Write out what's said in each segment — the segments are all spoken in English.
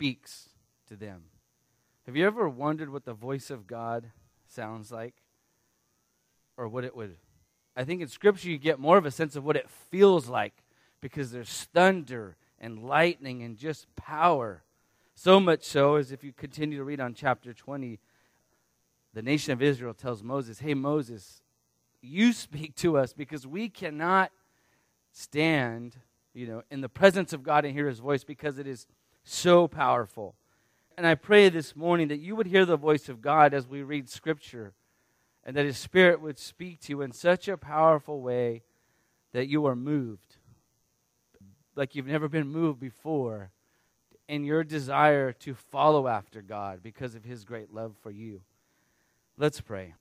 speaks to them. Have you ever wondered what the voice of God sounds like? Or what it would. I think in Scripture you get more of a sense of what it feels like because there's thunder and lightning and just power. So much so as if you continue to read on chapter 20, the nation of Israel tells Moses, Hey, Moses, you speak to us because we cannot stand, you know, in the presence of God and hear his voice because it is so powerful. And I pray this morning that you would hear the voice of God as we read scripture and that his spirit would speak to you in such a powerful way that you are moved like you've never been moved before in your desire to follow after God because of his great love for you. Let's pray.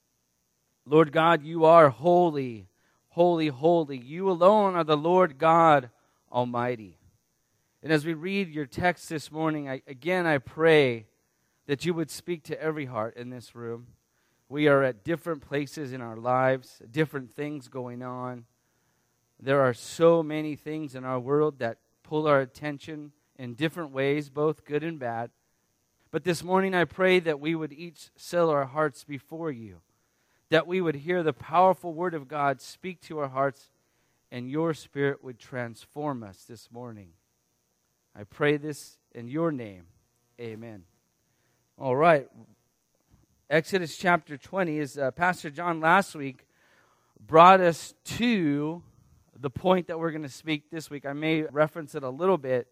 Lord God, you are holy, holy, holy. You alone are the Lord God Almighty. And as we read your text this morning, I, again, I pray that you would speak to every heart in this room. We are at different places in our lives, different things going on. There are so many things in our world that pull our attention in different ways, both good and bad. But this morning, I pray that we would each sell our hearts before you, that we would hear the powerful word of God speak to our hearts, and your spirit would transform us this morning. I pray this in your name. Amen. All right. Exodus chapter 20 is uh, Pastor John last week brought us to the point that we're going to speak this week. I may reference it a little bit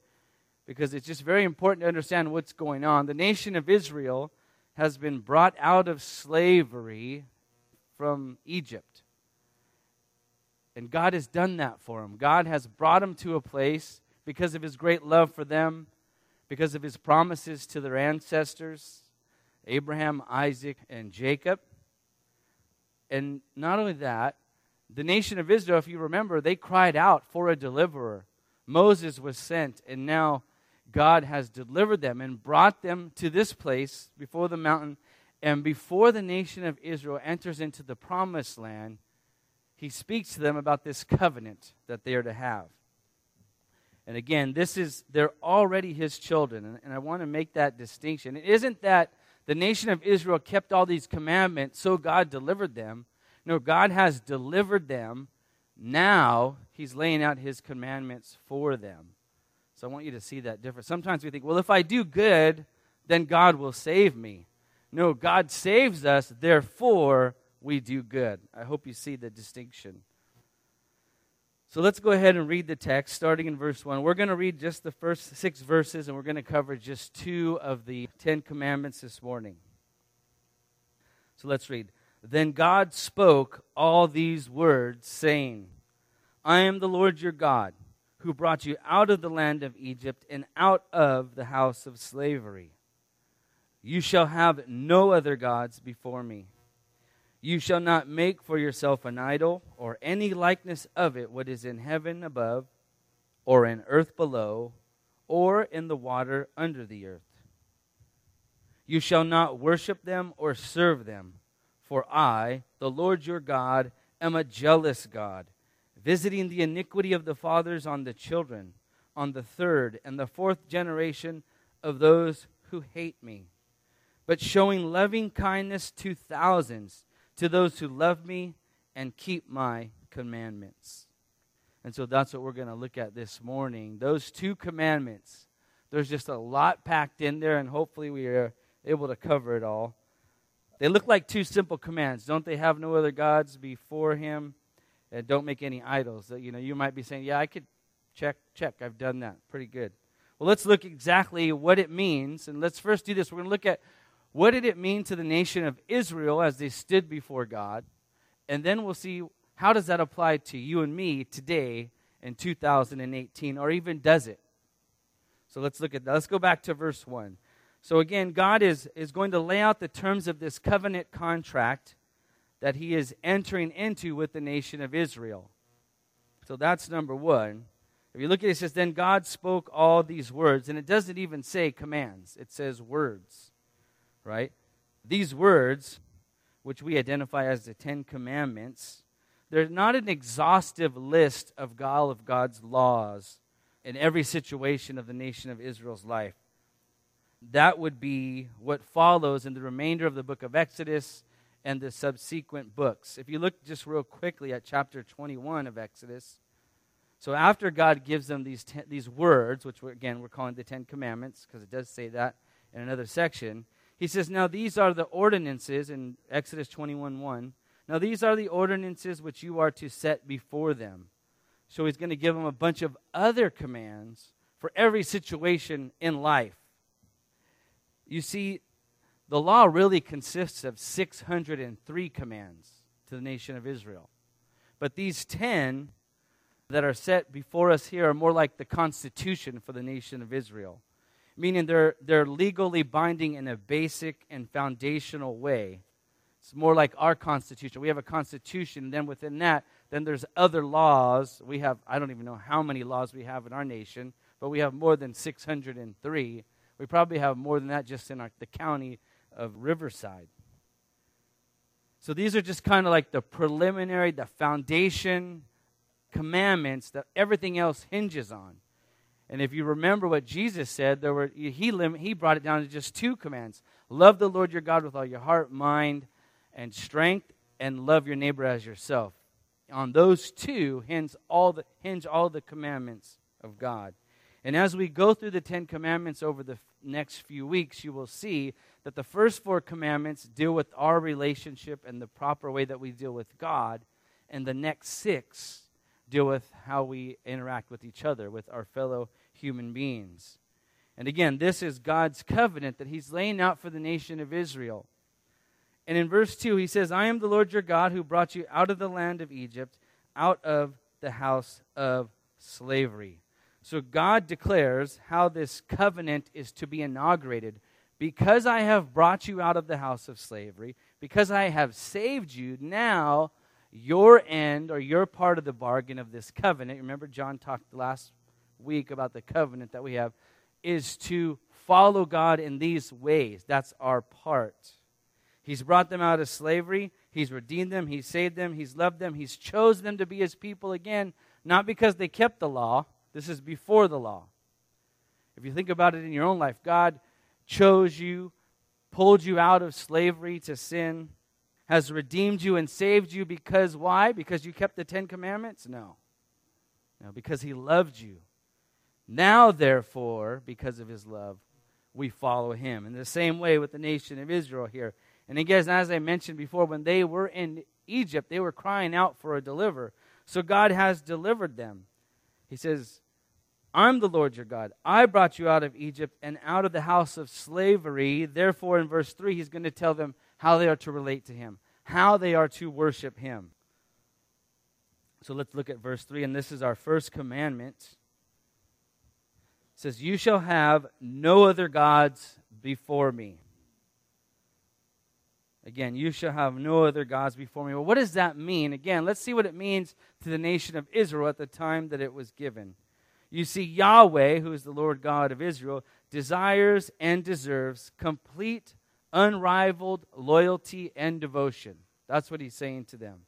because it's just very important to understand what's going on. The nation of Israel has been brought out of slavery from Egypt. And God has done that for them. God has brought them to a place because of his great love for them, because of his promises to their ancestors, Abraham, Isaac, and Jacob. And not only that, the nation of Israel, if you remember, they cried out for a deliverer. Moses was sent, and now God has delivered them and brought them to this place before the mountain. And before the nation of Israel enters into the promised land, he speaks to them about this covenant that they are to have. And again, this is, they're already his children. And, and I want to make that distinction. It isn't that the nation of Israel kept all these commandments, so God delivered them. No, God has delivered them. Now he's laying out his commandments for them. So I want you to see that difference. Sometimes we think, well, if I do good, then God will save me. No, God saves us, therefore we do good. I hope you see the distinction. So let's go ahead and read the text, starting in verse 1. We're going to read just the first six verses, and we're going to cover just two of the Ten Commandments this morning. So let's read. Then God spoke all these words, saying, I am the Lord your God, who brought you out of the land of Egypt and out of the house of slavery. You shall have no other gods before me. You shall not make for yourself an idol or any likeness of it, what is in heaven above, or in earth below, or in the water under the earth. You shall not worship them or serve them for I, the Lord your God, am a jealous God, visiting the iniquity of the fathers on the children, on the third and the fourth generation of those who hate me, but showing loving kindness to thousands, to those who love me and keep my commandments. And so that's what we're going to look at this morning. Those two commandments. There's just a lot packed in there, and hopefully we are able to cover it all. They look like two simple commands. Don't they have no other gods before him? And don't make any idols. You know, you might be saying, yeah, I could check, check. I've done that. Pretty good. Well, let's look exactly what it means. And let's first do this. We're going to look at what did it mean to the nation of Israel as they stood before God? And then we'll see how does that apply to you and me today in 2018, or even does it? So let's look at that. Let's go back to verse 1. So again, God is, is going to lay out the terms of this covenant contract that he is entering into with the nation of Israel. So that's number one. If you look at it, it says, Then God spoke all these words. And it doesn't even say commands, it says words, right? These words, which we identify as the Ten Commandments, they're not an exhaustive list of all of God's laws in every situation of the nation of Israel's life. that would be what follows in the remainder of the book of Exodus and the subsequent books. If you look just real quickly at chapter 21 of Exodus, so after God gives them these, ten, these words, which we're, again we're calling the Ten Commandments, because it does say that in another section, he says, Now these are the ordinances in Exodus 21 1. Now these are the ordinances which you are to set before them. So he's going to give them a bunch of other commands for every situation in life. You see, the law really consists of 603 commands to the nation of Israel. But these 10 that are set before us here are more like the constitution for the nation of Israel, meaning they're, they're legally binding in a basic and foundational way. It's more like our constitution. We have a constitution, then within that, then there's other laws. We have, I don't even know how many laws we have in our nation, but we have more than 603. We probably have more than that just in our, the county of Riverside. So these are just kind of like the preliminary, the foundation commandments that everything else hinges on. And if you remember what Jesus said, there were he he brought it down to just two commands: love the Lord your God with all your heart, mind, and strength, and love your neighbor as yourself. On those two hinge all the hinge all the commandments of God. And as we go through the Ten Commandments over the next few weeks, you will see that the first four commandments deal with our relationship and the proper way that we deal with God, and the next six deal with how we interact with each other, with our fellow human beings. And again, this is God's covenant that He's laying out for the nation of Israel. And in verse 2, He says, I am the Lord your God who brought you out of the land of Egypt, out of the house of slavery. So God declares how this covenant is to be inaugurated. Because I have brought you out of the house of slavery, because I have saved you, now your end or your part of the bargain of this covenant, remember John talked last week about the covenant that we have, is to follow God in these ways. That's our part. He's brought them out of slavery. He's redeemed them. He's saved them. He's loved them. He's chosen them to be his people again, not because they kept the law. This is before the law. If you think about it in your own life, God chose you, pulled you out of slavery to sin, has redeemed you and saved you because why? Because you kept the Ten Commandments? No. No, because he loved you. Now, therefore, because of his love, we follow him. In the same way with the nation of Israel here. And again, as I mentioned before, when they were in Egypt, they were crying out for a deliverer. So God has delivered them. He says, I'm the Lord your God. I brought you out of Egypt and out of the house of slavery. Therefore, in verse 3, he's going to tell them how they are to relate to him, how they are to worship him. So let's look at verse 3, and this is our first commandment. It says, You shall have no other gods before me. Again, you shall have no other gods before me. Well, what does that mean? Again, let's see what it means to the nation of Israel at the time that it was given. You see, Yahweh, who is the Lord God of Israel, desires and deserves complete unrivaled loyalty and devotion. That's what he's saying to them.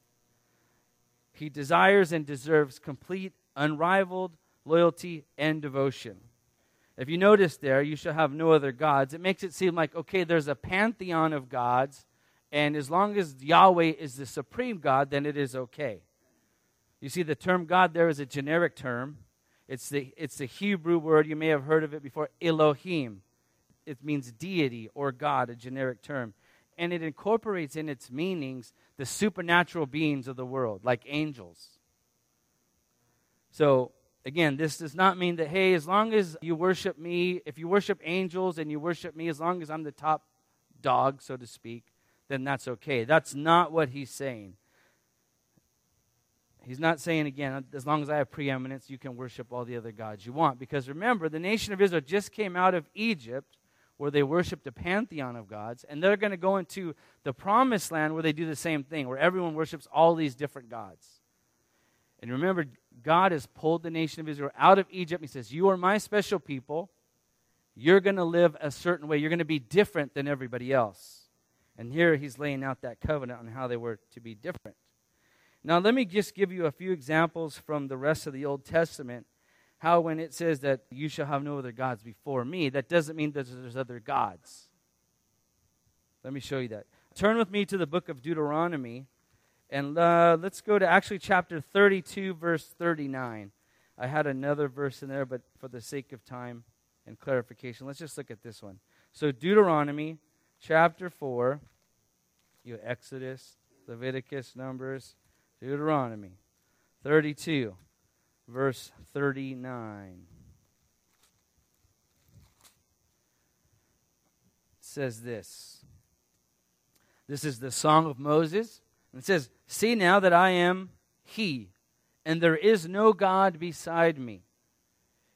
He desires and deserves complete, unrivaled loyalty and devotion. If you notice there, you shall have no other gods. It makes it seem like, okay, there's a pantheon of gods, and as long as Yahweh is the supreme God, then it is okay. You see, the term God there is a generic term. It's the, it's the Hebrew word, you may have heard of it before, Elohim it means deity or God, a generic term. And it incorporates in its meanings the supernatural beings of the world, like angels. So, again, this does not mean that, hey, as long as you worship me, if you worship angels and you worship me, as long as I'm the top dog, so to speak, then that's okay. That's not what he's saying. He's not saying, again, as long as I have preeminence, you can worship all the other gods you want. Because remember, the nation of Israel just came out of Egypt where they worship the pantheon of gods, and they're going to go into the promised land where they do the same thing, where everyone worships all these different gods. And remember, God has pulled the nation of Israel out of Egypt. He says, You are my special people. You're going to live a certain way. You're going to be different than everybody else. And here he's laying out that covenant on how they were to be different. Now, let me just give you a few examples from the rest of the Old Testament how when it says that you shall have no other gods before me, that doesn't mean that there's other gods. Let me show you that. Turn with me to the book of Deuteronomy, and uh, let's go to actually chapter 32, verse 39. I had another verse in there, but for the sake of time and clarification, let's just look at this one. So, Deuteronomy chapter 4, you Exodus, Leviticus, Numbers, Deuteronomy 32, verse 39. says this. This is the Song of Moses. It says, See now that I am He, and there is no God beside me.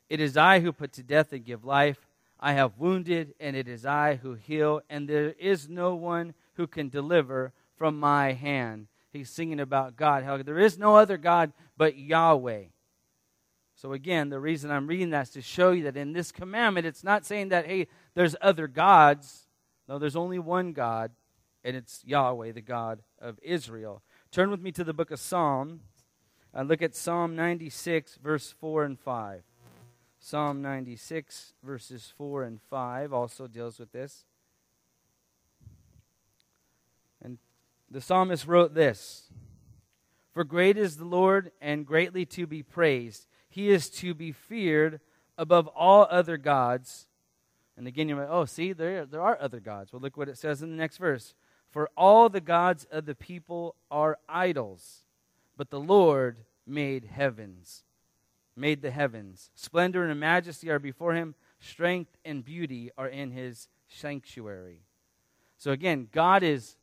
It is I who put to death and give life. I have wounded, and it is I who heal, and there is no one who can deliver from my hand. He's singing about God, how there is no other God but Yahweh. So, again, the reason I'm reading that is to show you that in this commandment, it's not saying that, hey, there's other gods. No, there's only one God, and it's Yahweh, the God of Israel. Turn with me to the book of Psalm. Uh, look at Psalm 96, verse 4 and 5. Psalm 96, verses 4 and 5 also deals with this. And the psalmist wrote this For great is the Lord and greatly to be praised. He is to be feared above all other gods. And again, you're like, oh, see, there, there are other gods. Well, look what it says in the next verse. For all the gods of the people are idols, but the Lord made heavens, made the heavens. Splendor and majesty are before him, strength and beauty are in his sanctuary. So again, God is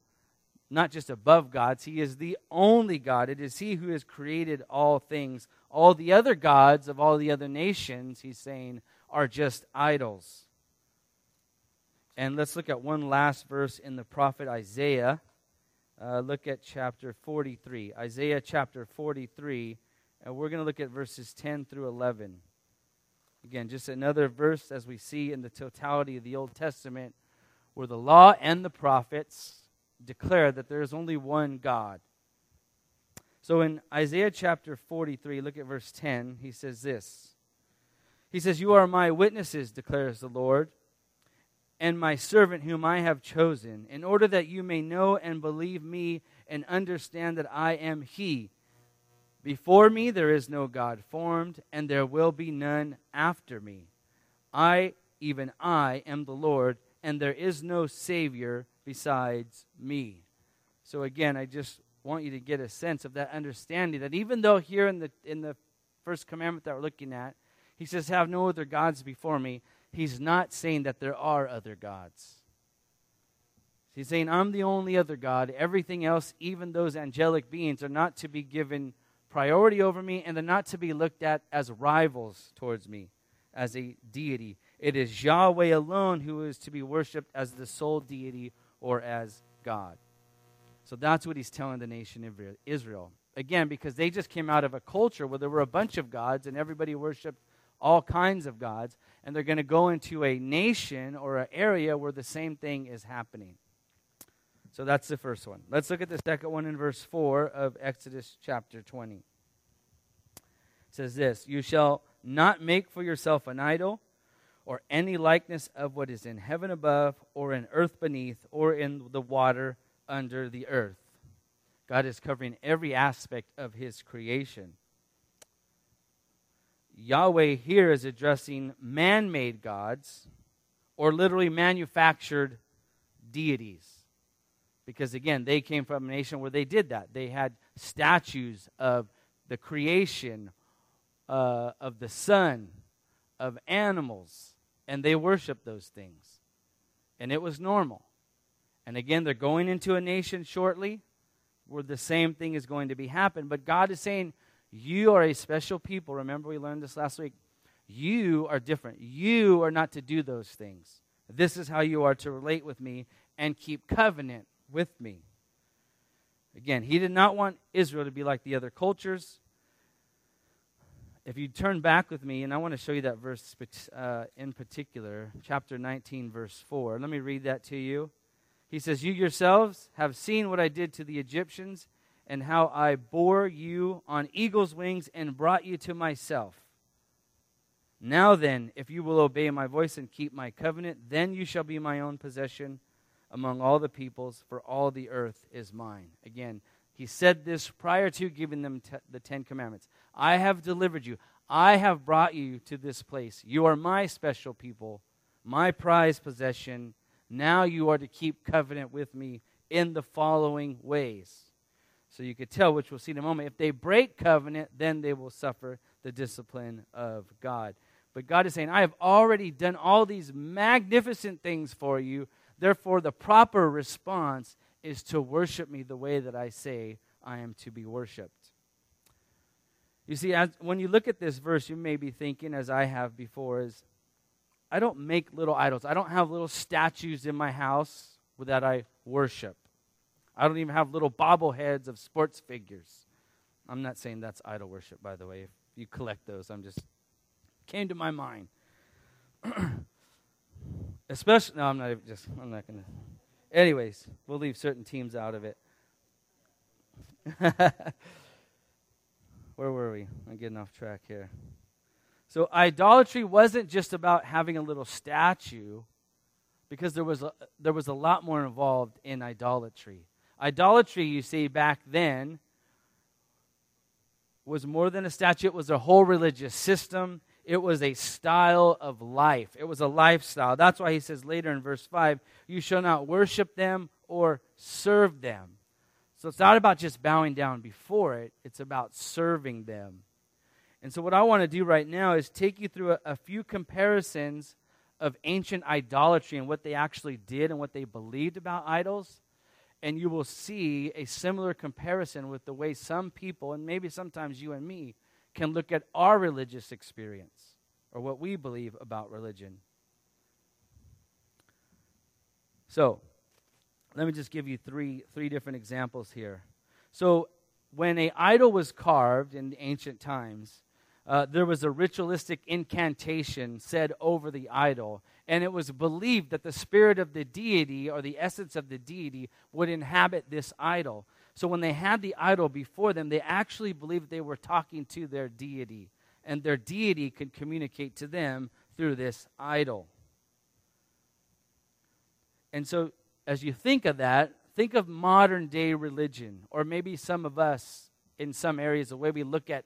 not just above gods, he is the only God. It is he who has created all things. All the other gods of all the other nations, he's saying, are just idols. And let's look at one last verse in the prophet Isaiah. Uh, look at chapter 43. Isaiah chapter 43. And we're going to look at verses 10 through 11. Again, just another verse as we see in the totality of the Old Testament where the law and the prophets declare that there is only one God. So in Isaiah chapter 43, look at verse 10, he says this. He says, You are my witnesses, declares the Lord and my servant whom I have chosen, in order that you may know and believe me and understand that I am He. Before me there is no God formed, and there will be none after me. I, even I, am the Lord, and there is no Savior besides me. So again, I just want you to get a sense of that understanding that even though here in the in the first commandment that we're looking at, he says, Have no other gods before me he's not saying that there are other gods. He's saying, I'm the only other God. Everything else, even those angelic beings, are not to be given priority over me, and they're not to be looked at as rivals towards me, as a deity. It is Yahweh alone who is to be worshiped as the sole deity or as God. So that's what he's telling the nation of Israel. Again, because they just came out of a culture where there were a bunch of gods and everybody worshiped all kinds of gods, and they're going to go into a nation or an area where the same thing is happening. So that's the first one. Let's look at the second one in verse 4 of Exodus chapter 20. It says this You shall not make for yourself an idol or any likeness of what is in heaven above, or in earth beneath, or in the water under the earth. God is covering every aspect of his creation. Yahweh here is addressing man made gods or literally manufactured deities. Because again, they came from a nation where they did that. They had statues of the creation, uh, of the sun, of animals, and they worship those things. And it was normal. And again, they're going into a nation shortly where the same thing is going to be happen. But God is saying, you are a special people. Remember, we learned this last week. You are different. You are not to do those things. This is how you are to relate with me and keep covenant with me. Again, he did not want Israel to be like the other cultures. If you turn back with me, and I want to show you that verse uh, in particular, chapter 19, verse 4. Let me read that to you. He says, You yourselves have seen what I did to the Egyptians and how I bore you on eagle's wings and brought you to myself. Now then, if you will obey my voice and keep my covenant, then you shall be my own possession among all the peoples, for all the earth is mine. Again, he said this prior to giving them the Ten Commandments. I have delivered you. I have brought you to this place. You are my special people, my prized possession. Now you are to keep covenant with me in the following ways. So you could tell, which we'll see in a moment. If they break covenant, then they will suffer the discipline of God. But God is saying, I have already done all these magnificent things for you. Therefore, the proper response is to worship me the way that I say I am to be worshiped. You see, as, when you look at this verse, you may be thinking, as I have before, is I don't make little idols. I don't have little statues in my house that I worship. I don't even have little bobbleheads of sports figures. I'm not saying that's idol worship, by the way. If you collect those, I'm just came to my mind. Especially, no, I'm not even just. I'm not gonna. Anyways, we'll leave certain teams out of it. Where were we? I'm getting off track here. So idolatry wasn't just about having a little statue, because there was a, there was a lot more involved in idolatry. Idolatry, you see, back then was more than a statue, it was a whole religious system. It was a style of life. It was a lifestyle. That's why he says later in verse 5 you shall not worship them or serve them. So it's not about just bowing down before it, it's about serving them. And so, what I want to do right now is take you through a, a few comparisons of ancient idolatry and what they actually did and what they believed about idols and you will see a similar comparison with the way some people, and maybe sometimes you and me, can look at our religious experience or what we believe about religion. So, let me just give you three, three different examples here. So, when a idol was carved in ancient times, uh, there was a ritualistic incantation said over the idol, and it was believed that the spirit of the deity or the essence of the deity would inhabit this idol. So when they had the idol before them, they actually believed they were talking to their deity, and their deity could communicate to them through this idol. And so, as you think of that, think of modern day religion, or maybe some of us in some areas, the way we look at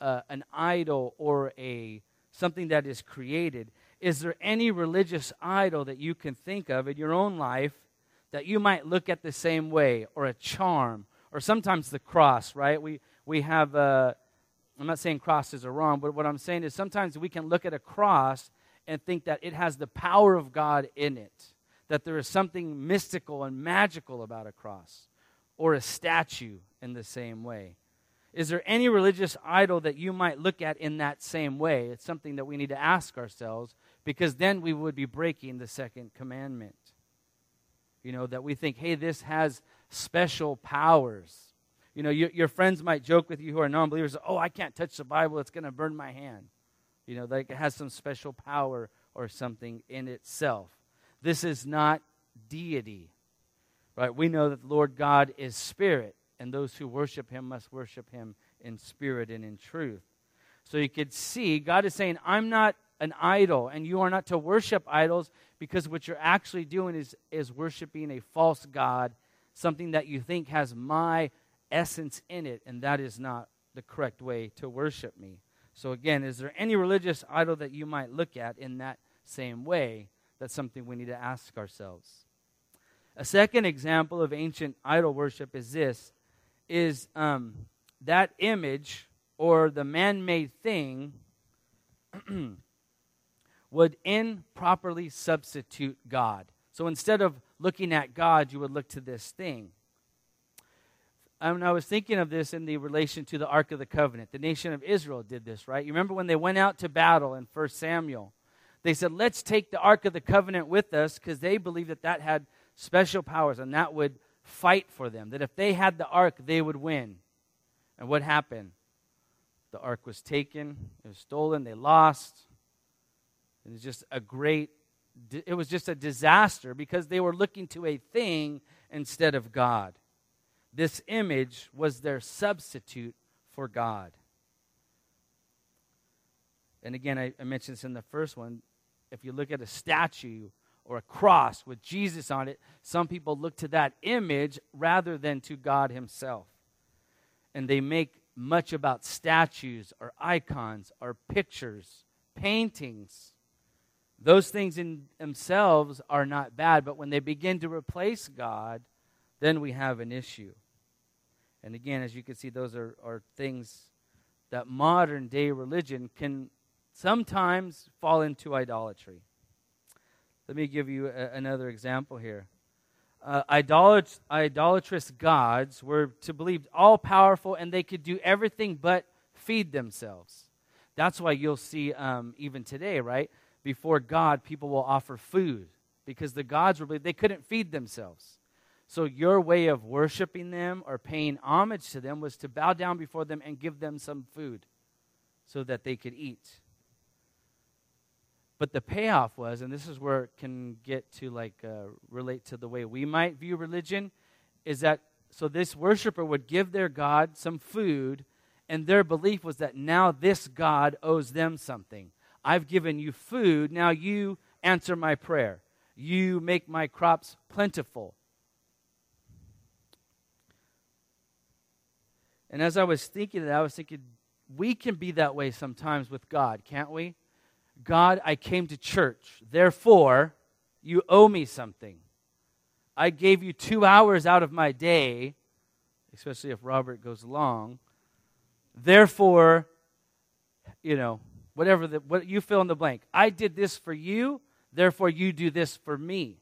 uh, an idol or a something that is created is there any religious idol that you can think of in your own life that you might look at the same way, or a charm, or sometimes the cross, right? We, we have, uh, I'm not saying crosses are wrong, but what I'm saying is sometimes we can look at a cross and think that it has the power of God in it, that there is something mystical and magical about a cross, or a statue in the same way. Is there any religious idol that you might look at in that same way? It's something that we need to ask ourselves because then we would be breaking the second commandment. You know, that we think, hey, this has special powers. You know, your, your friends might joke with you who are non believers, oh, I can't touch the Bible, it's going to burn my hand. You know, like it has some special power or something in itself. This is not deity, right? We know that the Lord God is spirit, and those who worship him must worship him in spirit and in truth. So you could see God is saying, I'm not an idol, and you are not to worship idols because what you're actually doing is, is worshiping a false God, something that you think has my essence in it, and that is not the correct way to worship me. So, again, is there any religious idol that you might look at in that same way? That's something we need to ask ourselves. A second example of ancient idol worship is this is um, that image or the man made thing would improperly substitute God. So instead of looking at God, you would look to this thing. And I was thinking of this in the relation to the Ark of the Covenant. The nation of Israel did this, right? You remember when they went out to battle in 1 Samuel? They said, let's take the Ark of the Covenant with us because they believed that that had special powers and that would fight for them. That if they had the Ark, they would win. And what happened? The Ark was taken, it was stolen, they lost. It was just a great, it was just a disaster because they were looking to a thing instead of God. This image was their substitute for God. And again, I, I mentioned this in the first one. If you look at a statue or a cross with Jesus on it, some people look to that image rather than to God Himself. And they make much about statues or icons or pictures, paintings. Those things in themselves are not bad, but when they begin to replace God, then we have an issue. And again, as you can see, those are, are things that modern day religion can sometimes fall into idolatry. Let me give you a, another example here. Uh, idolat- idolatrous gods were to believe all powerful and they could do everything but feed themselves. That's why you'll see, um, even today, right? Before God, people will offer food because the gods were believed they couldn't feed themselves. So your way of worshiping them or paying homage to them was to bow down before them and give them some food so that they could eat. But the payoff was, and this is where it can get to like uh, relate to the way we might view religion, is that so this worshiper would give their God some food, and their belief was that now this God owes them something. I've given you food, now you answer my prayer. You make my crops plentiful. And as I was thinking that, I was thinking, we can be that way sometimes with God, can't we? God, I came to church. Therefore, you owe me something. I gave you two hours out of my day, especially if Robert goes long. Therefore, you know, whatever the, what you fill in the blank. I did this for you, therefore you do this for me.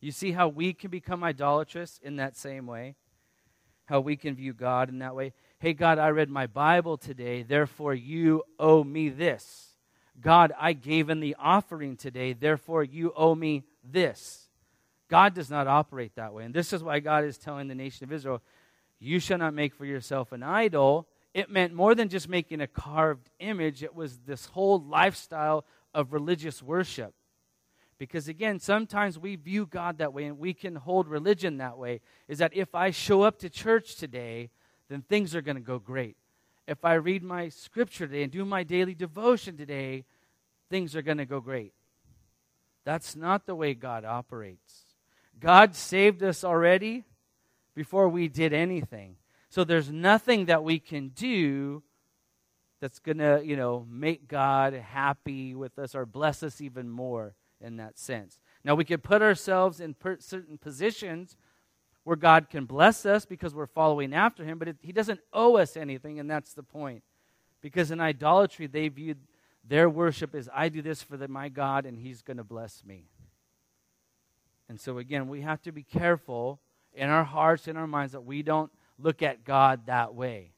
You see how we can become idolatrous in that same way? How we can view God in that way? Hey, God, I read my Bible today, therefore you owe me this. God, I gave in the offering today, therefore you owe me this. God does not operate that way. And this is why God is telling the nation of Israel, You shall not make for yourself an idol. It meant more than just making a carved image, it was this whole lifestyle of religious worship. Because again, sometimes we view God that way and we can hold religion that way. Is that if I show up to church today, then things are going to go great. If I read my scripture today and do my daily devotion today, things are going to go great. That's not the way God operates. God saved us already before we did anything. So there's nothing that we can do that's going to, you know, make God happy with us or bless us even more in that sense. Now we could put ourselves in per- certain positions where God can bless us because we're following after Him, but it, He doesn't owe us anything, and that's the point. Because in idolatry, they viewed their worship as I do this for the, my God, and He's going to bless me. And so, again, we have to be careful in our hearts, in our minds, that we don't look at God that way.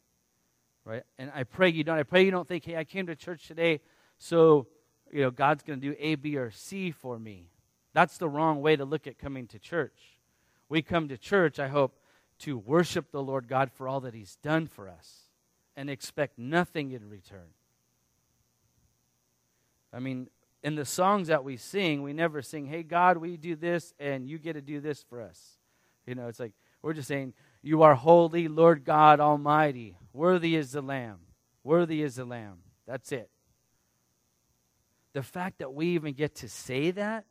Right? And I pray you don't. I pray you don't think, hey, I came to church today, so you know God's going to do A, B, or C for me. That's the wrong way to look at coming to church. We come to church, I hope, to worship the Lord God for all that He's done for us and expect nothing in return. I mean, in the songs that we sing, we never sing, Hey, God, we do this and you get to do this for us. You know, it's like we're just saying, You are holy, Lord God Almighty. Worthy is the Lamb. Worthy is the Lamb. That's it. The fact that we even get to say that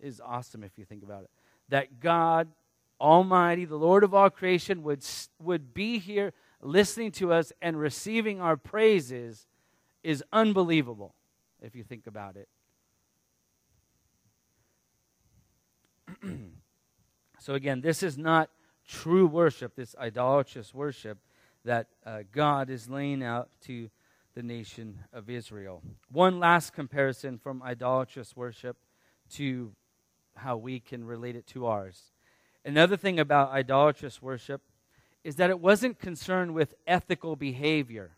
is awesome if you think about it. That God Almighty, the Lord of all creation, would, would be here listening to us and receiving our praises is unbelievable if you think about it. so, again, this is not true worship, this idolatrous worship that uh, God is laying out to the nation of Israel. One last comparison from idolatrous worship to how we can relate it to ours. Another thing about idolatrous worship is that it wasn't concerned with ethical behavior.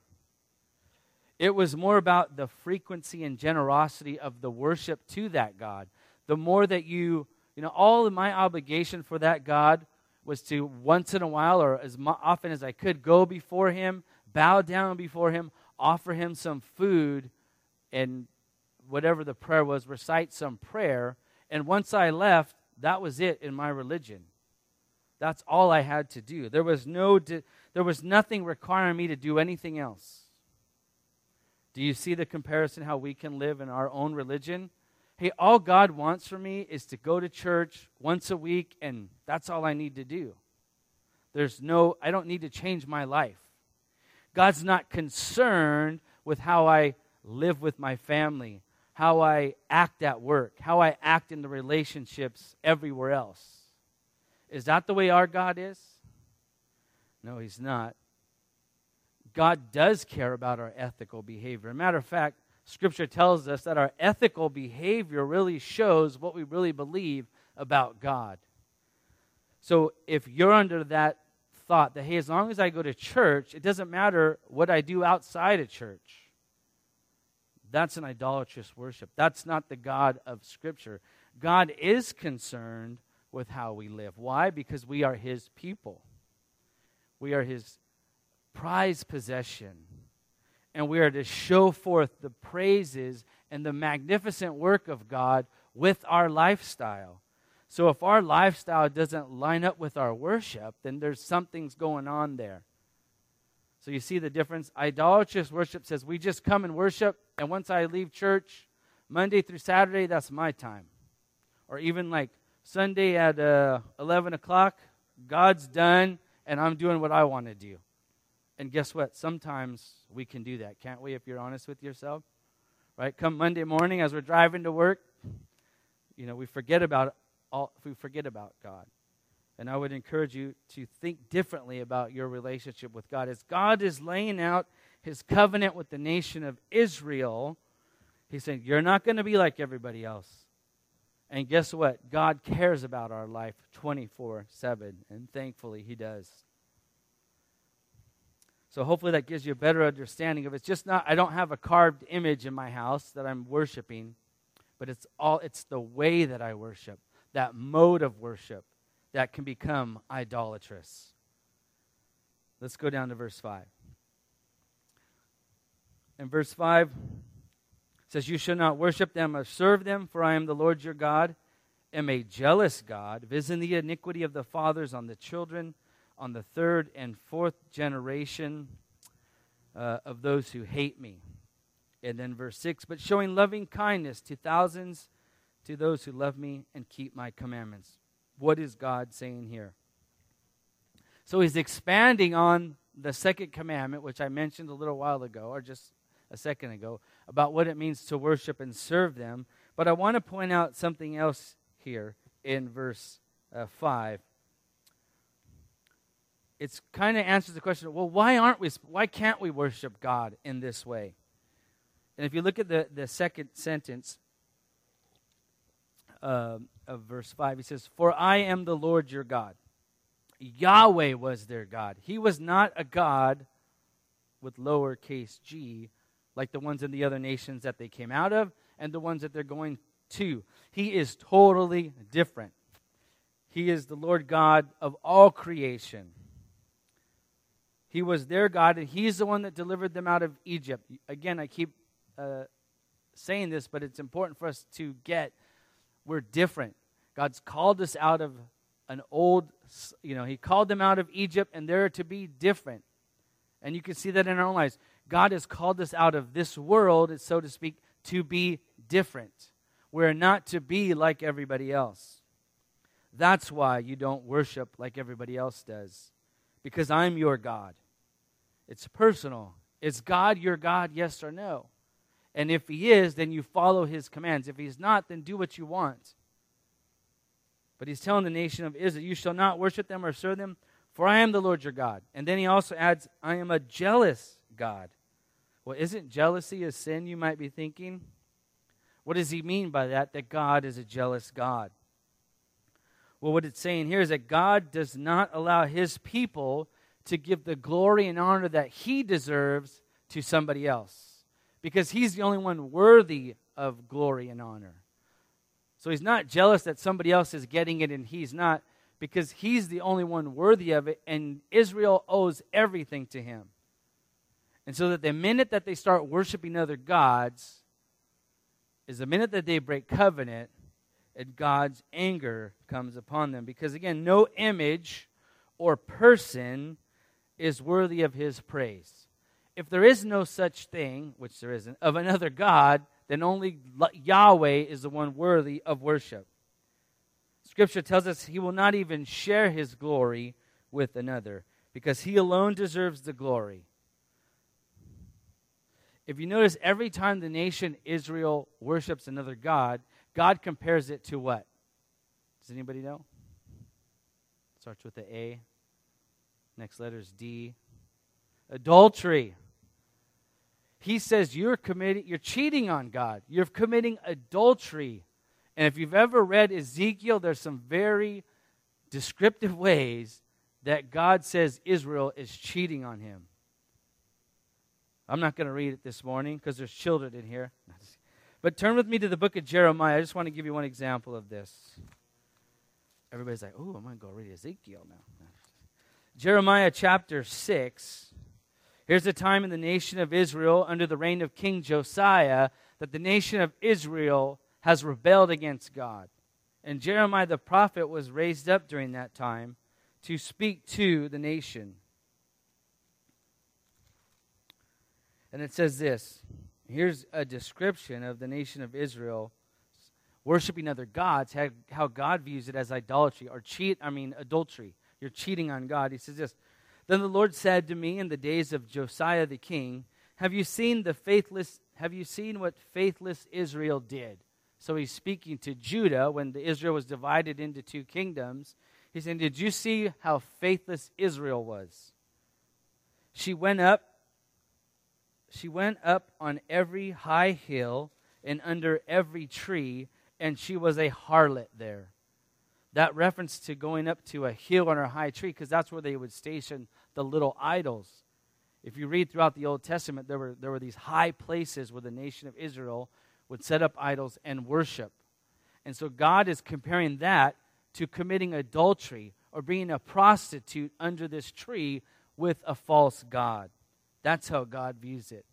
It was more about the frequency and generosity of the worship to that God. The more that you, you know, all of my obligation for that God was to once in a while or as often as I could go before Him, bow down before Him, offer Him some food, and whatever the prayer was, recite some prayer. And once I left, that was it in my religion. That's all I had to do. There was no there was nothing requiring me to do anything else. Do you see the comparison how we can live in our own religion? Hey, all God wants for me is to go to church once a week, and that's all I need to do. There's no, I don't need to change my life. God's not concerned with how I live with my family, how I act at work, how I act in the relationships everywhere else. Is that the way our God is? No, He's not. God does care about our ethical behavior. matter of fact, Scripture tells us that our ethical behavior really shows what we really believe about God. So if you're under that thought that, hey, as long as I go to church, it doesn't matter what I do outside of church, that's an idolatrous worship. That's not the God of Scripture. God is concerned with how we live. Why? Because we are His people, we are His prized possession. And we are to show forth the praises and the magnificent work of God with our lifestyle. So if our lifestyle doesn't line up with our worship, then there's something's going on there. So you see the difference? Idolatrous worship says we just come and worship, and once I leave church, Monday through Saturday, that's my time. Or even like Sunday at uh, 11 o'clock, God's done, and I'm doing what I want to do. And guess what? Sometimes we can do that, can't we, if you're honest with yourself? Right? Come Monday morning as we're driving to work, you know, we forget about all we forget about God. And I would encourage you to think differently about your relationship with God. As God is laying out his covenant with the nation of Israel, he's saying, You're not going to be like everybody else. And guess what? God cares about our life 24 7. And thankfully, he does. So hopefully that gives you a better understanding of it. It's just not I don't have a carved image in my house that I'm worshiping, but it's all it's the way that I worship, that mode of worship that can become idolatrous. Let's go down to verse 5. In verse 5 says you shall not worship them or serve them for I am the Lord your God am a jealous God, visiting the iniquity of the fathers on the children on the third and fourth generation uh, of those who hate me. And then verse 6 But showing loving kindness to thousands to those who love me and keep my commandments. What is God saying here? So he's expanding on the second commandment, which I mentioned a little while ago, or just a second ago, about what it means to worship and serve them. But I want to point out something else here in verse uh, 5 it's kind of answers the question well why aren't we why can't we worship god in this way? And if you look at the, the second sentence uh, of verse 5 he says for i am the lord your god. Yahweh was their god. He was not a god with lowercase g like the ones in the other nations that they came out of and the ones that they're going to. He is totally different. He is the lord god of all creation he was their God, and He's the one that delivered them out of Egypt. Again, I keep uh, saying this, but it's important for us to get we're different. God's called us out of an old, you know, He called them out of Egypt, and they're to be different. And you can see that in our own lives. God has called us out of this world, so to speak, to be different. We're not to be like everybody else. That's why you don't worship like everybody else does because I'm your God. It's personal. Is God your God, yes or no? And if He is, then you follow His commands. If He's not, then do what you want. But He's telling the nation of Israel, You shall not worship them or serve them, for I am the Lord your God. And then He also adds, I am a jealous God. Well, isn't jealousy a sin, you might be thinking? What does He mean by that? That God is a jealous God. Well, what it's saying here is that God does not allow his people to give the glory and honor that he deserves to somebody else because he's the only one worthy of glory and honor. So he's not jealous that somebody else is getting it and he's not because he's the only one worthy of it and Israel owes everything to him. And so that the minute that they start worshiping other gods is the minute that they break covenant and God's anger comes upon them. Because again, no image or person is worthy of his praise. if there is no such thing, which there isn't, of another God, then only Yahweh is the one worthy of worship. Scripture tells us he will not even share his glory with another because he alone deserves the glory. If you notice, every time the nation Israel worships another God, God compares it to what? Does anybody know? Starts with the A. Next letter is D. Adultery he says you're committing you're cheating on God. You're committing adultery. And if you've ever read Ezekiel, there's some very descriptive ways that God says Israel is cheating on him. I'm not going to read it this morning because there's children in here. But turn with me to the book of Jeremiah. I just want to give you one example of this. Everybody's like, oh, I'm going to go read Ezekiel now. Jeremiah chapter 6. Here's a time in the nation of Israel under the reign of King Josiah that the nation of Israel has rebelled against God. And Jeremiah the prophet was raised up during that time to speak to the nation. And it says this here's a description of the nation of Israel worshiping other gods, how God views it as idolatry or cheat, I mean, adultery. You're cheating on God. He says this then the Lord said to me in the days of Josiah the king, Have you seen the faithless have you seen what faithless Israel did? So he's speaking to Judah when the Israel was divided into two kingdoms. He's saying, Did you see how faithless Israel was? She went up she went up on every high hill and under every tree, and she was a harlot there. That reference to going up to a hill on a high tree, because that's where they would station the little idols. If you read throughout the Old Testament, there were, there were these high places where the nation of Israel would set up idols and worship. And so God is comparing that to committing adultery or being a prostitute under this tree with a false God. That's how God views it.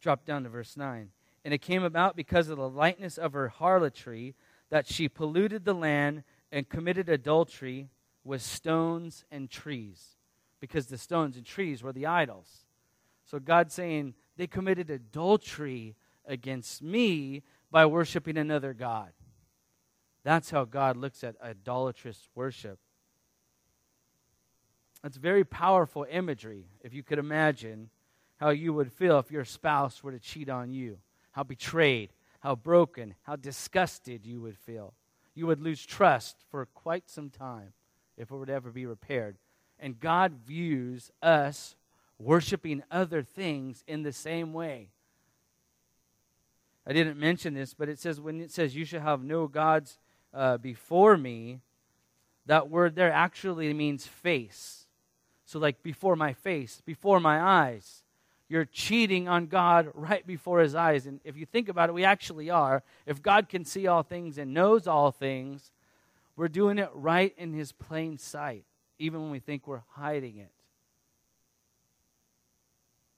Drop down to verse 9. And it came about because of the lightness of her harlotry that she polluted the land and committed adultery with stones and trees, because the stones and trees were the idols. So God's saying they committed adultery against me by worshiping another God. That's how God looks at idolatrous worship. That's very powerful imagery, if you could imagine how you would feel if your spouse were to cheat on you, how betrayed, how broken, how disgusted you would feel. You would lose trust for quite some time if it would ever be repaired. And God views us worshiping other things in the same way. I didn't mention this, but it says when it says you shall have no gods uh, before me, that word there actually means face. So, like before my face, before my eyes. You're cheating on God right before his eyes. And if you think about it, we actually are. If God can see all things and knows all things, we're doing it right in His plain sight, even when we think we're hiding it.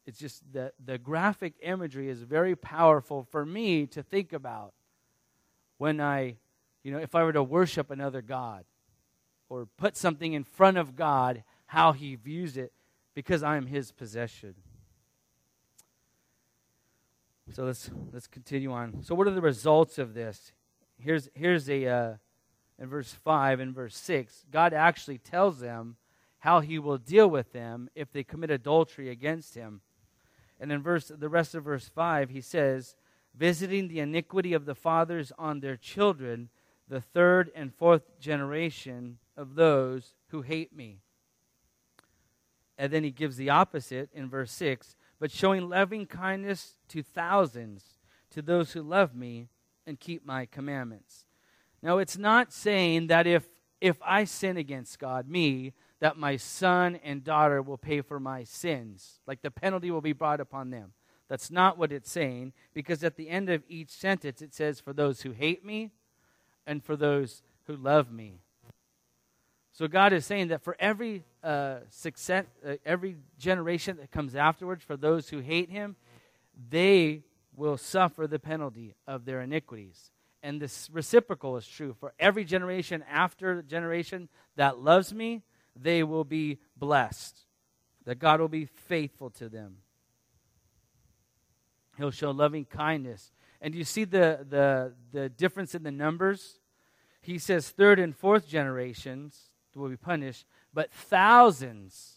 It's just the, the graphic imagery is very powerful for me to think about when I, you know, if I were to worship another God or put something in front of God, how He views it because I am His possession. So let's let's continue on. So what are the results of this? Here's here's a uh, in verse 5 and verse 6, God actually tells them how he will deal with them if they commit adultery against him. And in verse the rest of verse 5, he says, visiting the iniquity of the fathers on their children, the third and fourth generation of those who hate me. And then he gives the opposite in verse 6 but showing loving kindness to thousands, to those who love me and keep my commandments. Now, it's not saying that if, if I sin against God, me, that my son and daughter will pay for my sins. Like the penalty will be brought upon them. That's not what it's saying, because at the end of each sentence it says, For those who hate me and for those who love me. So God is saying that for every uh, success, uh, every generation that comes afterwards, for those who hate Him, they will suffer the penalty of their iniquities. And this reciprocal is true. For every generation after generation that loves me, they will be blessed. that God will be faithful to them. He'll show loving kindness. And you see the, the, the difference in the numbers? He says third and fourth generations will be punished, but thousands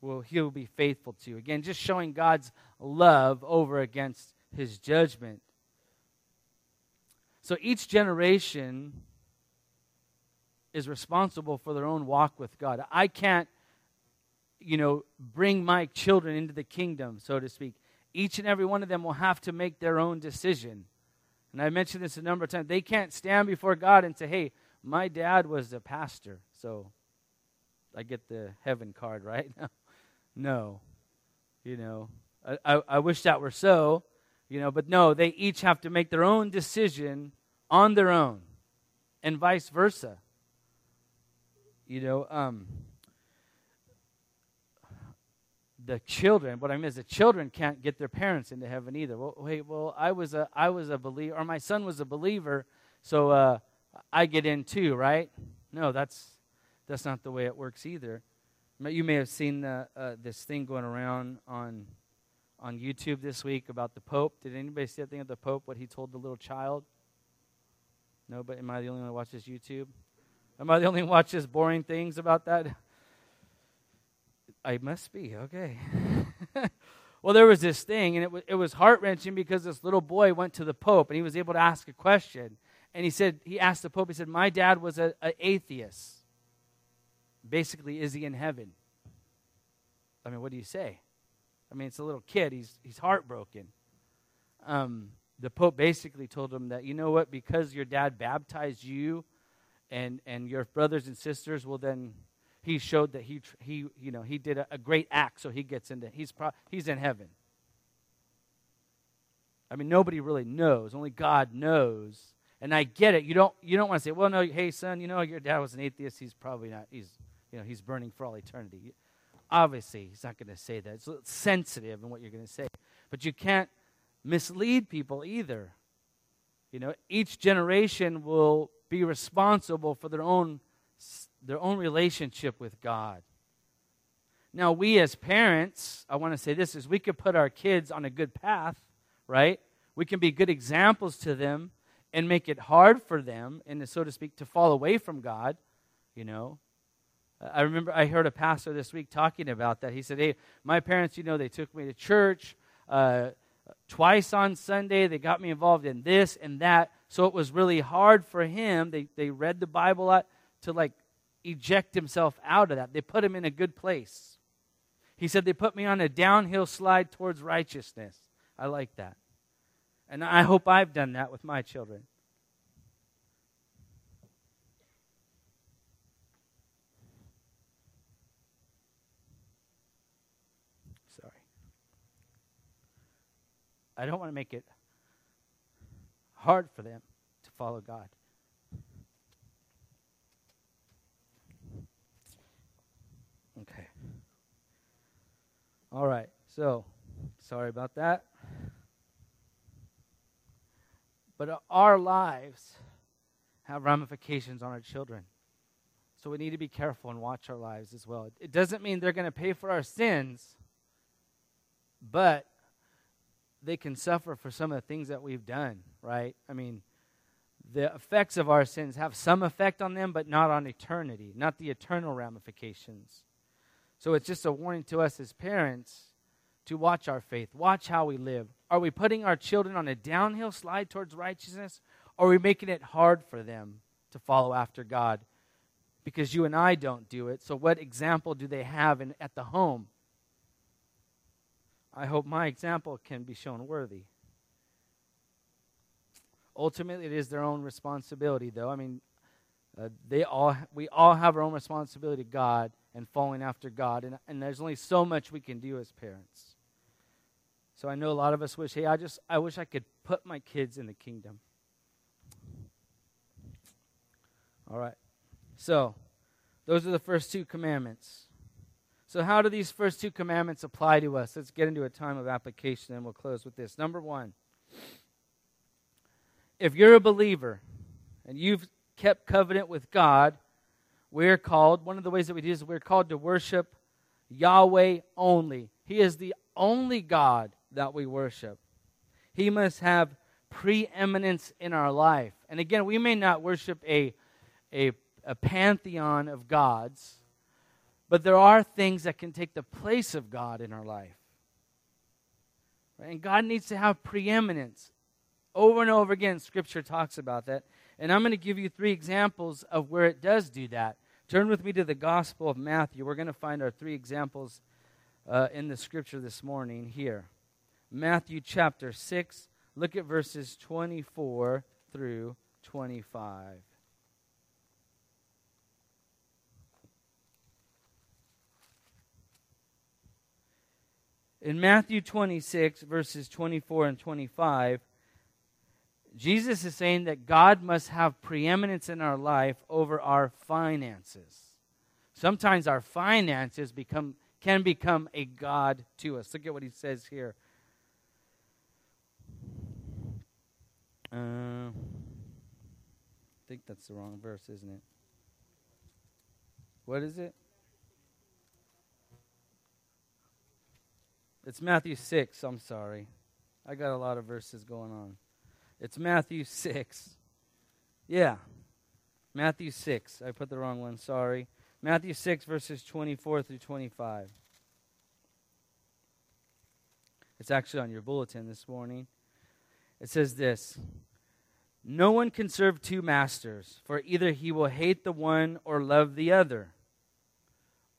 will he will be faithful to. Again, just showing God's love over against his judgment. So each generation is responsible for their own walk with God. I can't, you know, bring my children into the kingdom, so to speak. Each and every one of them will have to make their own decision. And I mentioned this a number of times. They can't stand before God and say, hey, my dad was a pastor, so I get the heaven card, right? no. You know, I, I, I wish that were so, you know, but no, they each have to make their own decision on their own, and vice versa. You know, um, the children, what I mean is the children can't get their parents into heaven either. Well, wait, well, I was a, I was a believer, or my son was a believer, so uh, I get in too, right? No, that's that's not the way it works either. You may have seen the, uh, this thing going around on on YouTube this week about the Pope. Did anybody see that thing of the Pope? What he told the little child? No, but am I the only one who watches YouTube? Am I the only one who watches boring things about that? I must be, okay. well, there was this thing, and it was, it was heart wrenching because this little boy went to the Pope and he was able to ask a question. And he said, he asked the Pope, he said, My dad was an atheist. Basically, is he in heaven? I mean, what do you say? I mean, it's a little kid. He's, he's heartbroken. Um, the Pope basically told him that, you know what, because your dad baptized you and, and your brothers and sisters, well, then he showed that he, he, you know, he did a, a great act, so he gets into, he's, pro, he's in heaven. I mean, nobody really knows. Only God knows. And I get it. You don't, you don't want to say, well, no, hey, son, you know, your dad was an atheist. He's probably not, he's, you know, he's burning for all eternity. Obviously, he's not going to say that. It's sensitive in what you're going to say. But you can't mislead people either. You know, each generation will be responsible for their own their own relationship with God. Now, we as parents, I want to say this is we could put our kids on a good path, right? We can be good examples to them and make it hard for them, and so to speak, to fall away from God, you know. I remember I heard a pastor this week talking about that. He said, Hey, my parents, you know, they took me to church uh, twice on Sunday. They got me involved in this and that. So it was really hard for him. They, they read the Bible out to like eject himself out of that. They put him in a good place. He said, They put me on a downhill slide towards righteousness. I like that. And I hope I've done that with my children. Sorry. I don't want to make it hard for them to follow God. Okay. All right. So, sorry about that. But our lives have ramifications on our children. So we need to be careful and watch our lives as well. It doesn't mean they're going to pay for our sins, but they can suffer for some of the things that we've done, right? I mean, the effects of our sins have some effect on them, but not on eternity, not the eternal ramifications. So it's just a warning to us as parents to watch our faith, watch how we live. Are we putting our children on a downhill slide towards righteousness, or are we making it hard for them to follow after God? Because you and I don't do it. So, what example do they have in, at the home? I hope my example can be shown worthy. Ultimately, it is their own responsibility, though. I mean, uh, they all we all have our own responsibility to God and following after God. And, and there's only so much we can do as parents. So I know a lot of us wish, hey, I just I wish I could put my kids in the kingdom. All right. So those are the first two commandments. So how do these first two commandments apply to us? Let's get into a time of application and we'll close with this. Number 1. If you're a believer and you've kept covenant with God, we're called, one of the ways that we do is we're called to worship Yahweh only. He is the only God that we worship. He must have preeminence in our life. And again, we may not worship a, a, a pantheon of gods, but there are things that can take the place of God in our life. And God needs to have preeminence. Over and over again, Scripture talks about that. And I'm going to give you three examples of where it does do that. Turn with me to the Gospel of Matthew. We're going to find our three examples uh, in the Scripture this morning here. Matthew chapter 6, look at verses 24 through 25. In Matthew 26, verses 24 and 25, Jesus is saying that God must have preeminence in our life over our finances. Sometimes our finances become, can become a God to us. Look at what he says here. Uh, I think that's the wrong verse, isn't it? What is it? It's Matthew 6. I'm sorry. I got a lot of verses going on. It's Matthew 6. Yeah. Matthew 6. I put the wrong one. Sorry. Matthew 6, verses 24 through 25. It's actually on your bulletin this morning. It says this No one can serve two masters, for either he will hate the one or love the other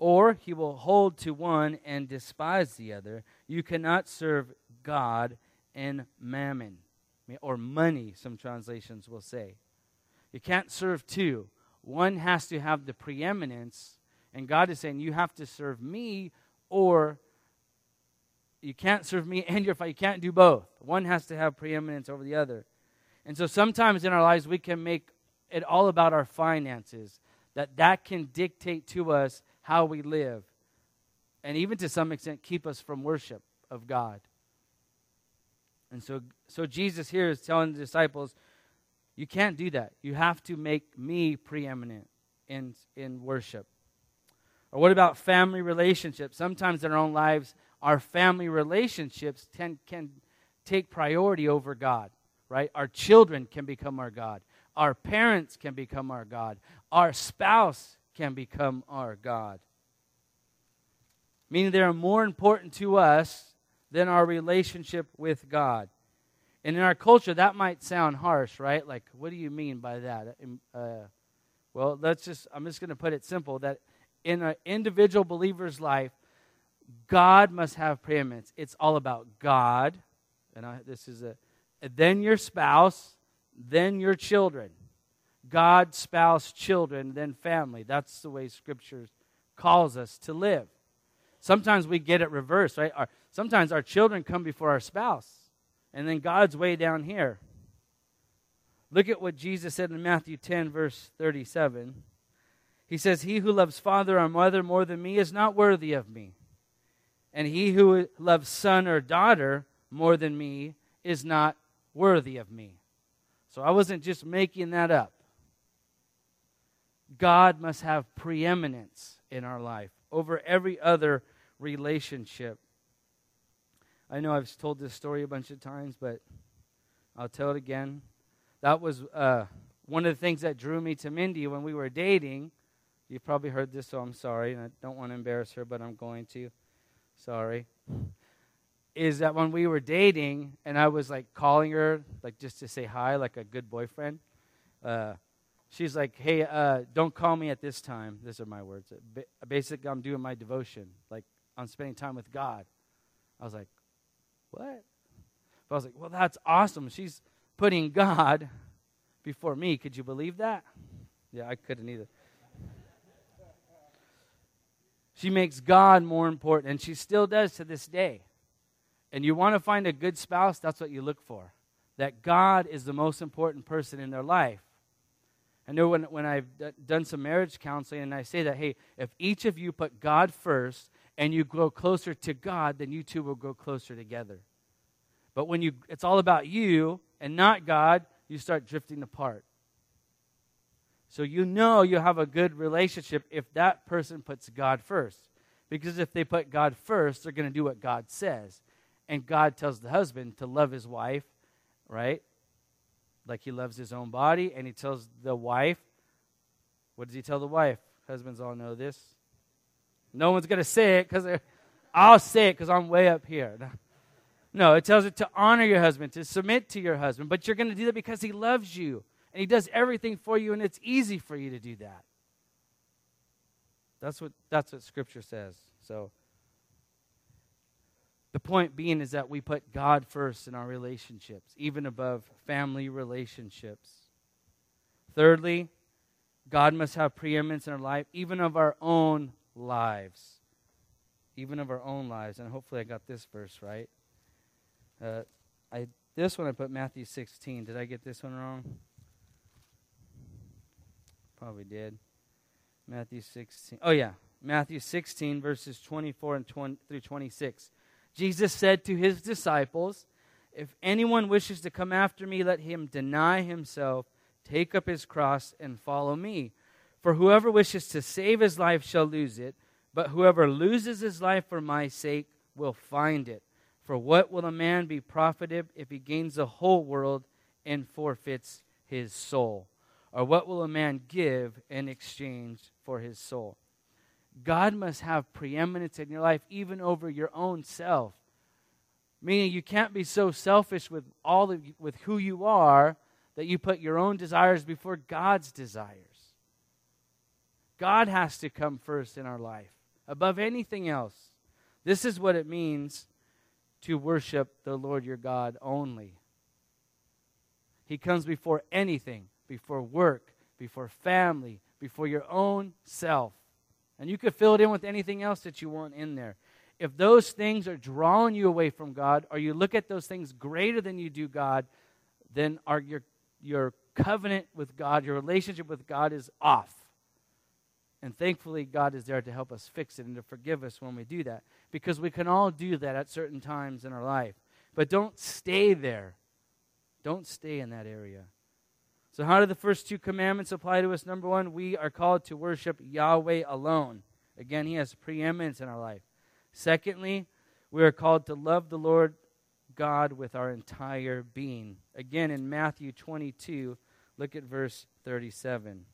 or he will hold to one and despise the other. You cannot serve God and mammon, or money, some translations will say. You can't serve two. One has to have the preeminence, and God is saying, You have to serve me, or you can't serve me and your You can't do both. One has to have preeminence over the other. And so sometimes in our lives, we can make it all about our finances, that that can dictate to us how we live, and even to some extent keep us from worship of God. And so, so Jesus here is telling the disciples, you can't do that. You have to make me preeminent in, in worship. Or what about family relationships? Sometimes in our own lives, our family relationships tend, can take priority over God, right? Our children can become our God. Our parents can become our God. Our spouse can become our God. Meaning they are more important to us than our relationship with God. And in our culture, that might sound harsh, right? Like, what do you mean by that? Um, uh, well, let's just, I'm just going to put it simple that in an individual believer's life, God must have preeminence. It's all about God. And I, this is a, then your spouse, then your children. God, spouse, children, then family. That's the way Scripture calls us to live. Sometimes we get it reversed, right? Our, sometimes our children come before our spouse, and then God's way down here. Look at what Jesus said in Matthew 10, verse 37. He says, He who loves father or mother more than me is not worthy of me. And he who loves son or daughter more than me is not worthy of me. So I wasn't just making that up. God must have preeminence in our life over every other relationship. I know I've told this story a bunch of times, but I'll tell it again. That was uh, one of the things that drew me to Mindy when we were dating. You've probably heard this, so I'm sorry. And I don't want to embarrass her, but I'm going to. Sorry. Is that when we were dating and I was like calling her, like just to say hi, like a good boyfriend, uh, she's like, hey, uh, don't call me at this time. These are my words. Basically, I'm doing my devotion. Like, I'm spending time with God. I was like, what? But I was like, well, that's awesome. She's putting God before me. Could you believe that? Yeah, I couldn't either. She makes God more important, and she still does to this day. And you want to find a good spouse, that's what you look for. That God is the most important person in their life. I know when, when I've d- done some marriage counseling and I say that, hey, if each of you put God first and you grow closer to God, then you two will grow closer together. But when you, it's all about you and not God, you start drifting apart. So you know you have a good relationship if that person puts God first. Because if they put God first, they're going to do what God says. And God tells the husband to love his wife, right? Like he loves his own body. And he tells the wife, what does he tell the wife? Husbands all know this. No one's going to say it because I'll say it because I'm way up here. No, it tells it to honor your husband, to submit to your husband. But you're going to do that because he loves you and he does everything for you, and it's easy for you to do that. That's what that's what Scripture says. So the point being is that we put God first in our relationships, even above family relationships. Thirdly, God must have preeminence in our life, even of our own lives. Even of our own lives. And hopefully I got this verse right. Uh, I this one I put Matthew 16. Did I get this one wrong? Probably did. Matthew 16. Oh yeah, Matthew 16 verses 24 and 20 through 26. Jesus said to his disciples, If anyone wishes to come after me, let him deny himself, take up his cross, and follow me. For whoever wishes to save his life shall lose it, but whoever loses his life for my sake will find it. For what will a man be profited if he gains the whole world and forfeits his soul? Or what will a man give in exchange for his soul? God must have preeminence in your life, even over your own self. Meaning, you can't be so selfish with all of, with who you are that you put your own desires before God's desires. God has to come first in our life above anything else. This is what it means to worship the Lord your God only. He comes before anything, before work, before family, before your own self. And you could fill it in with anything else that you want in there. If those things are drawing you away from God, or you look at those things greater than you do God, then our, your, your covenant with God, your relationship with God is off. And thankfully, God is there to help us fix it and to forgive us when we do that. Because we can all do that at certain times in our life. But don't stay there. Don't stay in that area. So, how do the first two commandments apply to us? Number one, we are called to worship Yahweh alone. Again, He has preeminence in our life. Secondly, we are called to love the Lord God with our entire being. Again, in Matthew 22, look at verse 37.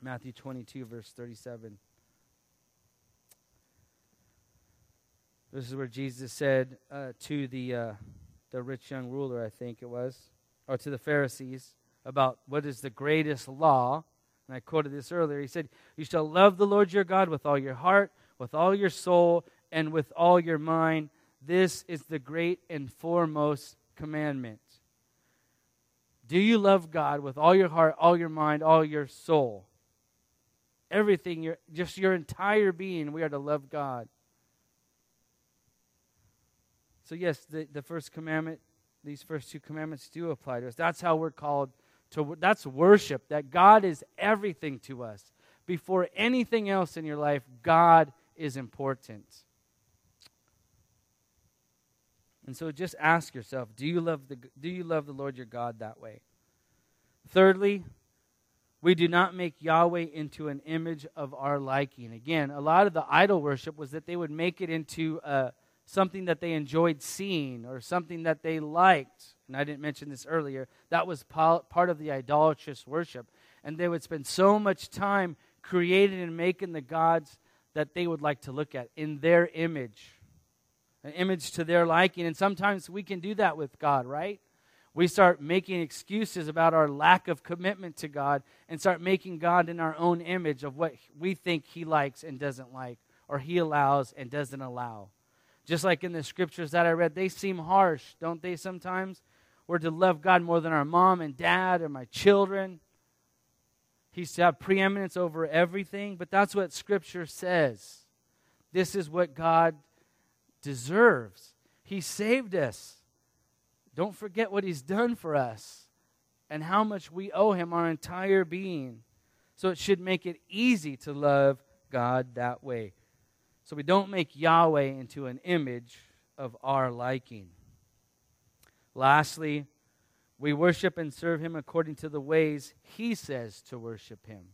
Matthew 22, verse 37. This is where Jesus said uh, to the, uh, the rich young ruler, I think it was, or to the Pharisees, about what is the greatest law. And I quoted this earlier. He said, You shall love the Lord your God with all your heart, with all your soul, and with all your mind. This is the great and foremost commandment. Do you love God with all your heart, all your mind, all your soul? Everything, your, just your entire being, we are to love God. So, yes, the, the first commandment, these first two commandments do apply to us. That's how we're called to that's worship that god is everything to us. Before anything else in your life god is important. And so just ask yourself do you love the do you love the lord your god that way? Thirdly we do not make yahweh into an image of our liking. Again a lot of the idol worship was that they would make it into a something that they enjoyed seeing or something that they liked. And I didn't mention this earlier. That was part of the idolatrous worship. And they would spend so much time creating and making the gods that they would like to look at in their image, an image to their liking. And sometimes we can do that with God, right? We start making excuses about our lack of commitment to God and start making God in our own image of what we think He likes and doesn't like, or He allows and doesn't allow. Just like in the scriptures that I read, they seem harsh, don't they, sometimes? We're to love God more than our mom and dad or my children. He's to have preeminence over everything, but that's what scripture says. This is what God deserves. He saved us. Don't forget what He's done for us and how much we owe Him our entire being. So it should make it easy to love God that way. So we don't make Yahweh into an image of our liking. Lastly, we worship and serve him according to the ways he says to worship him.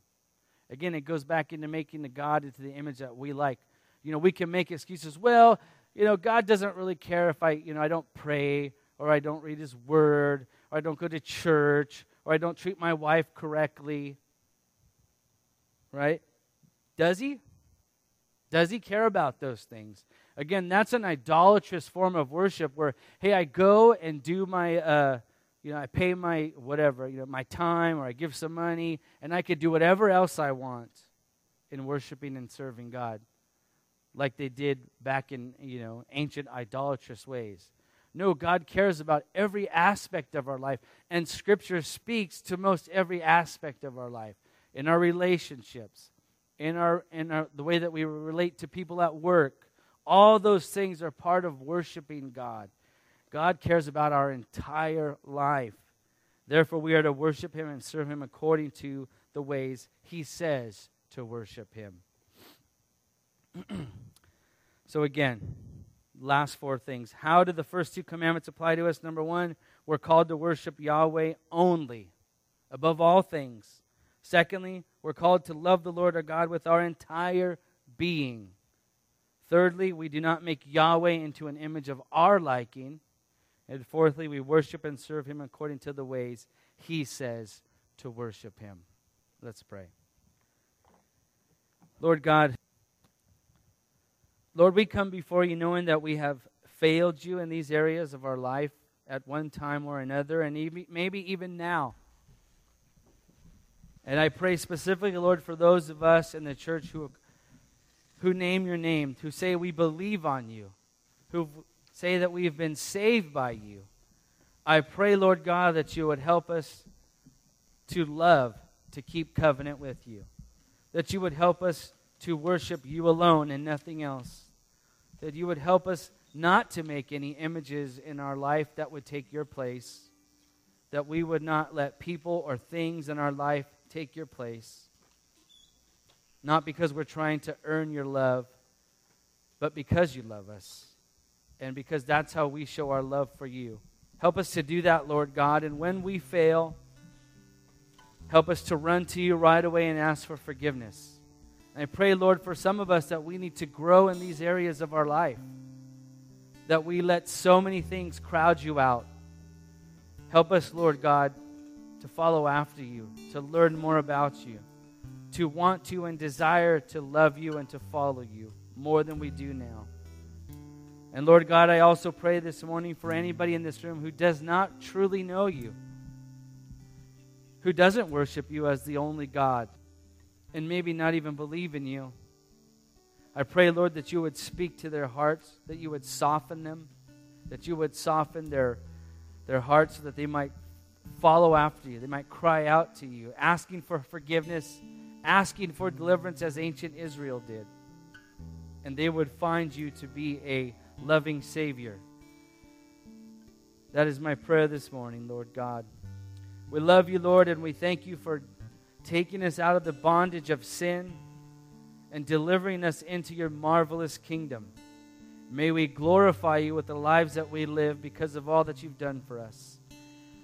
Again, it goes back into making the God into the image that we like. You know, we can make excuses. Well, you know, God doesn't really care if I, you know, I don't pray or I don't read his word or I don't go to church or I don't treat my wife correctly. Right? Does he? Does he care about those things? Again, that's an idolatrous form of worship where, hey, I go and do my, uh, you know, I pay my whatever, you know, my time or I give some money and I could do whatever else I want in worshiping and serving God like they did back in, you know, ancient idolatrous ways. No, God cares about every aspect of our life, and Scripture speaks to most every aspect of our life in our relationships, in, our, in our, the way that we relate to people at work. All those things are part of worshiping God. God cares about our entire life. Therefore, we are to worship Him and serve Him according to the ways He says to worship Him. so, again, last four things. How do the first two commandments apply to us? Number one, we're called to worship Yahweh only, above all things. Secondly, we're called to love the Lord our God with our entire being. Thirdly, we do not make Yahweh into an image of our liking. And fourthly, we worship and serve him according to the ways he says to worship him. Let's pray. Lord God, Lord, we come before you knowing that we have failed you in these areas of our life at one time or another, and maybe even now. And I pray specifically, Lord, for those of us in the church who, who name your name, who say we believe on you, who say that we've been saved by you. I pray, Lord God, that you would help us to love, to keep covenant with you, that you would help us to worship you alone and nothing else. That you would help us not to make any images in our life that would take your place. That we would not let people or things in our life take your place. Not because we're trying to earn your love, but because you love us. And because that's how we show our love for you. Help us to do that, Lord God. And when we fail, help us to run to you right away and ask for forgiveness. I pray, Lord, for some of us that we need to grow in these areas of our life, that we let so many things crowd you out. Help us, Lord God, to follow after you, to learn more about you, to want to and desire to love you and to follow you more than we do now. And Lord God, I also pray this morning for anybody in this room who does not truly know you, who doesn't worship you as the only God and maybe not even believe in you. I pray, Lord, that you would speak to their hearts, that you would soften them, that you would soften their, their hearts so that they might follow after you. They might cry out to you, asking for forgiveness, asking for deliverance as ancient Israel did. And they would find you to be a loving Savior. That is my prayer this morning, Lord God. We love you, Lord, and we thank you for taking us out of the bondage of sin and delivering us into your marvelous kingdom. May we glorify you with the lives that we live because of all that you've done for us.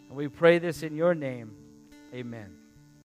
And we pray this in your name. Amen.